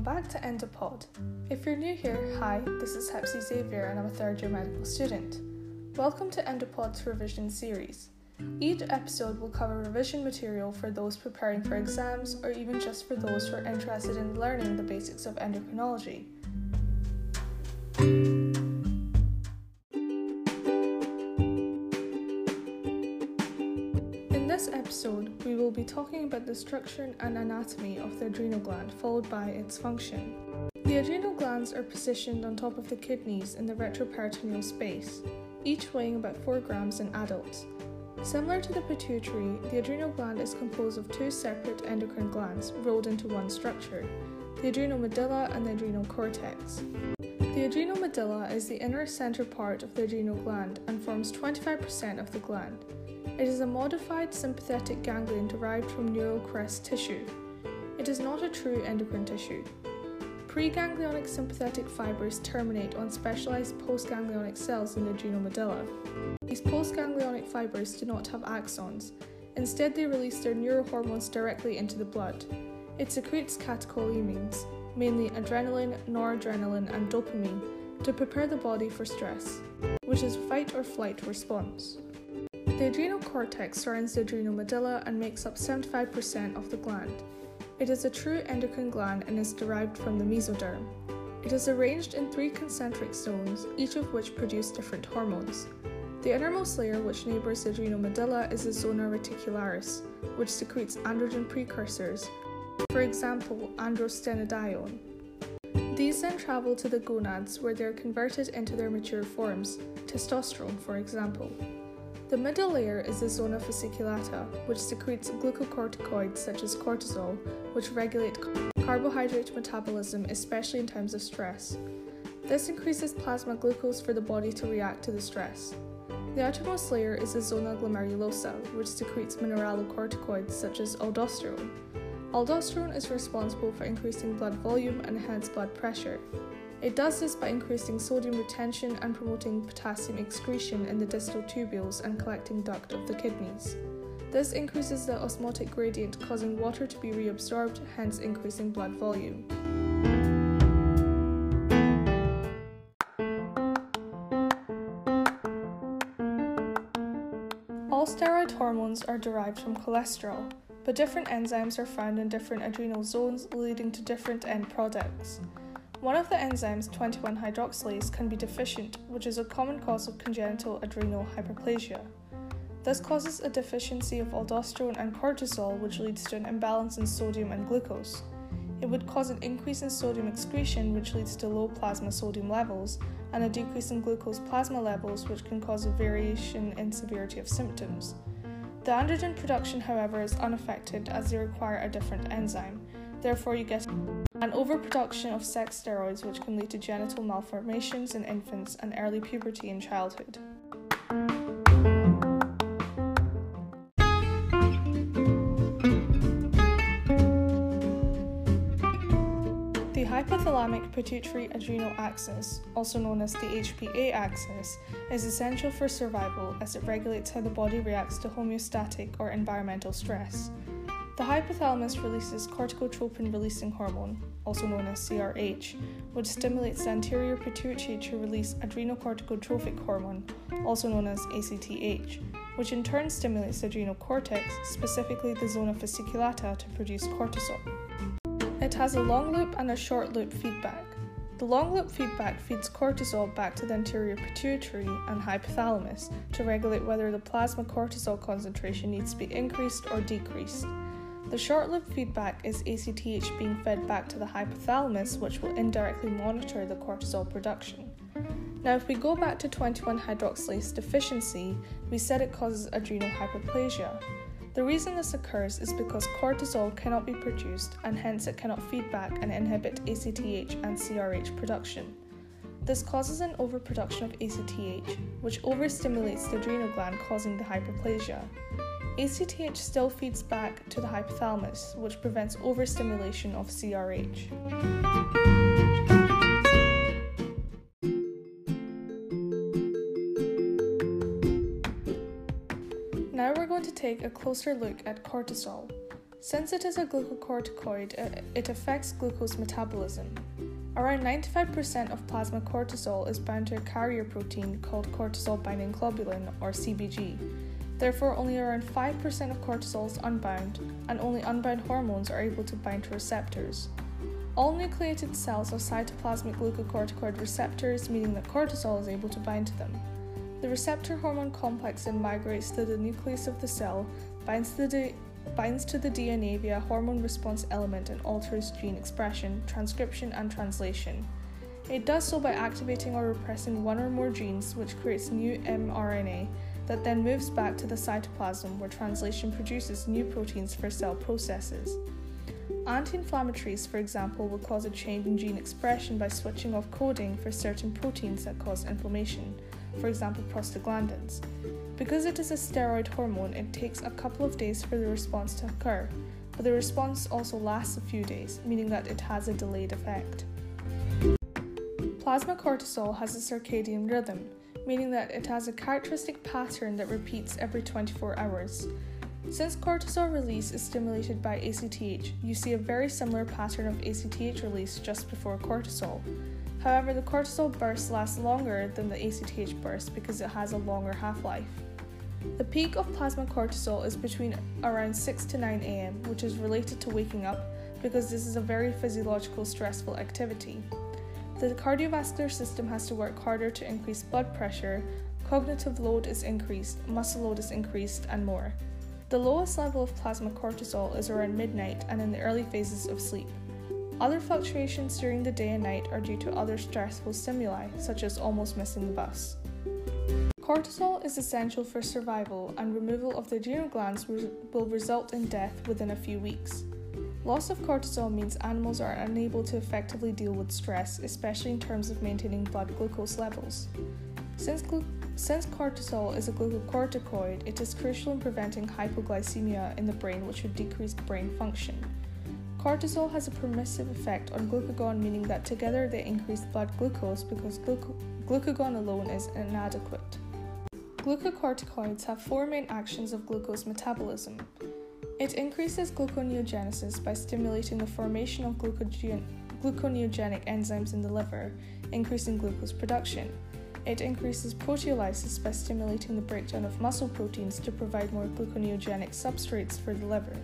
welcome back to Endopod. If you're new here, hi, this is Hepsi Xavier and I'm a third year medical student. Welcome to Endopod's revision series. Each episode will cover revision material for those preparing for exams or even just for those who are interested in learning the basics of endocrinology. Talking about the structure and anatomy of the adrenal gland, followed by its function. The adrenal glands are positioned on top of the kidneys in the retroperitoneal space, each weighing about 4 grams in adults. Similar to the pituitary, the adrenal gland is composed of two separate endocrine glands rolled into one structure the adrenal medulla and the adrenal cortex. The adrenal medulla is the inner center part of the adrenal gland and forms 25% of the gland. It is a modified sympathetic ganglion derived from neural crest tissue. It is not a true endocrine tissue. Preganglionic sympathetic fibers terminate on specialized postganglionic cells in the adrenal medulla. These postganglionic fibers do not have axons. Instead, they release their neurohormones directly into the blood. It secretes catecholamines, mainly adrenaline, noradrenaline, and dopamine, to prepare the body for stress, which is fight or flight response. The adrenal cortex surrounds the adrenal medulla and makes up 75% of the gland. It is a true endocrine gland and is derived from the mesoderm. It is arranged in three concentric zones, each of which produce different hormones. The innermost layer, which neighbors the adrenal medulla, is the zona reticularis, which secretes androgen precursors, for example, androstenedione. These then travel to the gonads, where they are converted into their mature forms, testosterone, for example. The middle layer is the zona fasciculata, which secretes glucocorticoids such as cortisol, which regulate carbohydrate metabolism, especially in times of stress. This increases plasma glucose for the body to react to the stress. The outermost layer is the zona glomerulosa, which secretes mineralocorticoids such as aldosterone. Aldosterone is responsible for increasing blood volume and hence blood pressure. It does this by increasing sodium retention and promoting potassium excretion in the distal tubules and collecting duct of the kidneys. This increases the osmotic gradient, causing water to be reabsorbed, hence increasing blood volume. All steroid hormones are derived from cholesterol, but different enzymes are found in different adrenal zones, leading to different end products. One of the enzymes, 21 hydroxylase, can be deficient, which is a common cause of congenital adrenal hyperplasia. This causes a deficiency of aldosterone and cortisol, which leads to an imbalance in sodium and glucose. It would cause an increase in sodium excretion, which leads to low plasma sodium levels, and a decrease in glucose plasma levels, which can cause a variation in severity of symptoms. The androgen production, however, is unaffected as they require a different enzyme. Therefore, you get an overproduction of sex steroids, which can lead to genital malformations in infants and early puberty in childhood. The hypothalamic pituitary adrenal axis, also known as the HPA axis, is essential for survival as it regulates how the body reacts to homeostatic or environmental stress. The hypothalamus releases corticotropin releasing hormone, also known as CRH, which stimulates the anterior pituitary to release adrenocorticotrophic hormone, also known as ACTH, which in turn stimulates the adrenal cortex, specifically the zona fasciculata, to produce cortisol. It has a long loop and a short loop feedback. The long loop feedback feeds cortisol back to the anterior pituitary and hypothalamus to regulate whether the plasma cortisol concentration needs to be increased or decreased. The short lived feedback is ACTH being fed back to the hypothalamus, which will indirectly monitor the cortisol production. Now, if we go back to 21 hydroxylase deficiency, we said it causes adrenal hyperplasia. The reason this occurs is because cortisol cannot be produced and hence it cannot feed back and inhibit ACTH and CRH production. This causes an overproduction of ACTH, which overstimulates the adrenal gland, causing the hyperplasia. ACTH still feeds back to the hypothalamus, which prevents overstimulation of CRH. Now we're going to take a closer look at cortisol. Since it is a glucocorticoid, uh, it affects glucose metabolism. Around 95% of plasma cortisol is bound to a carrier protein called cortisol binding globulin or CBG. Therefore, only around 5% of cortisol is unbound, and only unbound hormones are able to bind to receptors. All nucleated cells have cytoplasmic glucocorticoid receptors, meaning that cortisol is able to bind to them. The receptor hormone complex then migrates to the nucleus of the cell, binds to the, binds to the DNA via hormone response element, and alters gene expression, transcription, and translation. It does so by activating or repressing one or more genes, which creates new mRNA that then moves back to the cytoplasm where translation produces new proteins for cell processes. Anti inflammatories, for example, will cause a change in gene expression by switching off coding for certain proteins that cause inflammation, for example, prostaglandins. Because it is a steroid hormone, it takes a couple of days for the response to occur, but the response also lasts a few days, meaning that it has a delayed effect. Plasma cortisol has a circadian rhythm, meaning that it has a characteristic pattern that repeats every 24 hours. Since cortisol release is stimulated by ACTH, you see a very similar pattern of ACTH release just before cortisol. However, the cortisol burst lasts longer than the ACTH burst because it has a longer half life. The peak of plasma cortisol is between around 6 to 9 am, which is related to waking up because this is a very physiological stressful activity. The cardiovascular system has to work harder to increase blood pressure, cognitive load is increased, muscle load is increased, and more. The lowest level of plasma cortisol is around midnight and in the early phases of sleep. Other fluctuations during the day and night are due to other stressful stimuli, such as almost missing the bus. Cortisol is essential for survival, and removal of the adrenal glands will result in death within a few weeks. Loss of cortisol means animals are unable to effectively deal with stress, especially in terms of maintaining blood glucose levels. Since glu- since cortisol is a glucocorticoid, it is crucial in preventing hypoglycemia in the brain, which would decrease brain function. Cortisol has a permissive effect on glucagon, meaning that together they increase blood glucose because gluc- glucagon alone is inadequate. Glucocorticoids have four main actions of glucose metabolism. It increases gluconeogenesis by stimulating the formation of glucogen- gluconeogenic enzymes in the liver, increasing glucose production. It increases proteolysis by stimulating the breakdown of muscle proteins to provide more gluconeogenic substrates for the liver.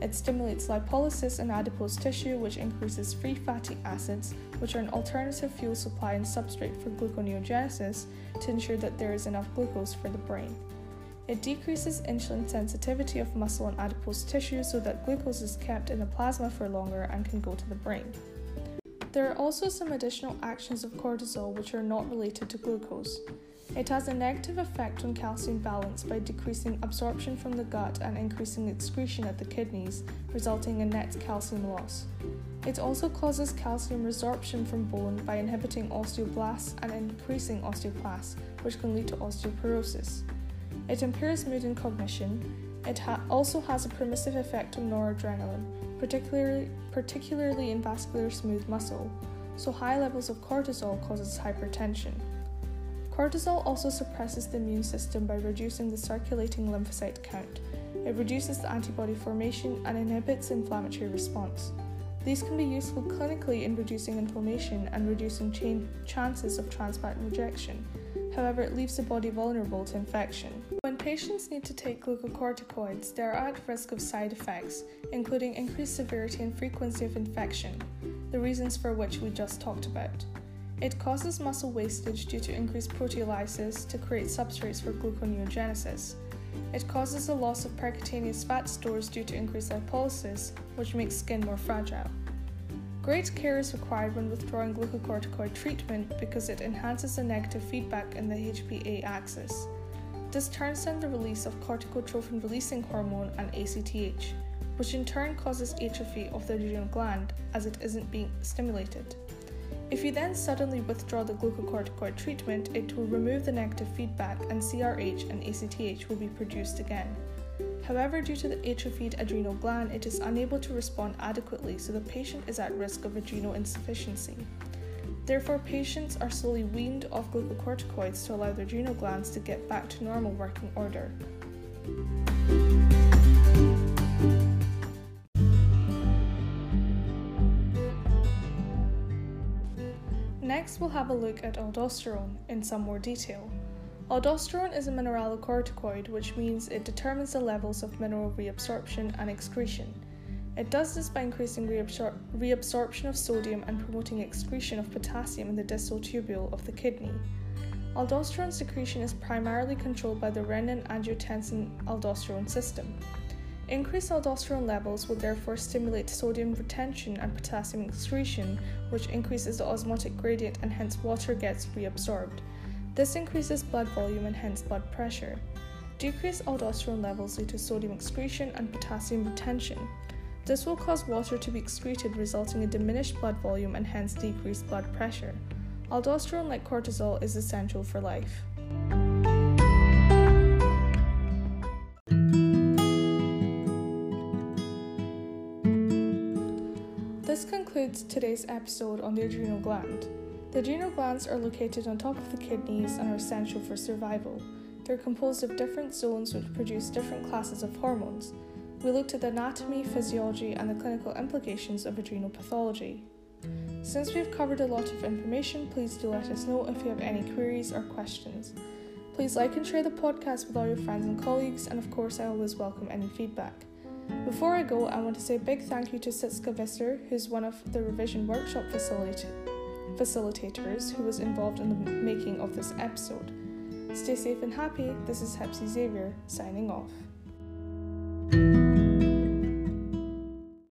It stimulates lipolysis in adipose tissue, which increases free fatty acids, which are an alternative fuel supply and substrate for gluconeogenesis, to ensure that there is enough glucose for the brain. It decreases insulin sensitivity of muscle and adipose tissue so that glucose is kept in the plasma for longer and can go to the brain. There are also some additional actions of cortisol which are not related to glucose. It has a negative effect on calcium balance by decreasing absorption from the gut and increasing excretion at the kidneys, resulting in net calcium loss. It also causes calcium resorption from bone by inhibiting osteoblasts and increasing osteoclasts, which can lead to osteoporosis. It impairs mood and cognition. It ha- also has a permissive effect on noradrenaline, particularly, particularly in vascular smooth muscle, so high levels of cortisol causes hypertension. Cortisol also suppresses the immune system by reducing the circulating lymphocyte count. It reduces the antibody formation and inhibits inflammatory response. These can be useful clinically in reducing inflammation and reducing ch- chances of transplant rejection. However, it leaves the body vulnerable to infection. Patients need to take glucocorticoids, they are at risk of side effects, including increased severity and frequency of infection, the reasons for which we just talked about. It causes muscle wastage due to increased proteolysis to create substrates for gluconeogenesis. It causes a loss of percutaneous fat stores due to increased lipolysis, which makes skin more fragile. Great care is required when withdrawing glucocorticoid treatment because it enhances the negative feedback in the HPA axis. This turns down the release of corticotrophin releasing hormone and ACTH, which in turn causes atrophy of the adrenal gland as it isn't being stimulated. If you then suddenly withdraw the glucocorticoid treatment, it will remove the negative feedback and CRH and ACTH will be produced again. However, due to the atrophied adrenal gland, it is unable to respond adequately, so the patient is at risk of adrenal insufficiency. Therefore, patients are slowly weaned off glucocorticoids to allow their adrenal glands to get back to normal working order. Next, we'll have a look at aldosterone in some more detail. Aldosterone is a mineralocorticoid, which means it determines the levels of mineral reabsorption and excretion. It does this by increasing reabsor- reabsorption of sodium and promoting excretion of potassium in the distal tubule of the kidney. Aldosterone secretion is primarily controlled by the renin angiotensin aldosterone system. Increased aldosterone levels will therefore stimulate sodium retention and potassium excretion, which increases the osmotic gradient and hence water gets reabsorbed. This increases blood volume and hence blood pressure. Decreased aldosterone levels lead to sodium excretion and potassium retention. This will cause water to be excreted, resulting in diminished blood volume and hence decreased blood pressure. Aldosterone, like cortisol, is essential for life. This concludes today's episode on the adrenal gland. The adrenal glands are located on top of the kidneys and are essential for survival. They're composed of different zones which produce different classes of hormones. We looked at the anatomy, physiology, and the clinical implications of adrenal pathology. Since we've covered a lot of information, please do let us know if you have any queries or questions. Please like and share the podcast with all your friends and colleagues, and of course, I always welcome any feedback. Before I go, I want to say a big thank you to Sitska Visser, who's one of the revision workshop facilitator facilitators who was involved in the making of this episode. Stay safe and happy. This is Hepsi Xavier signing off.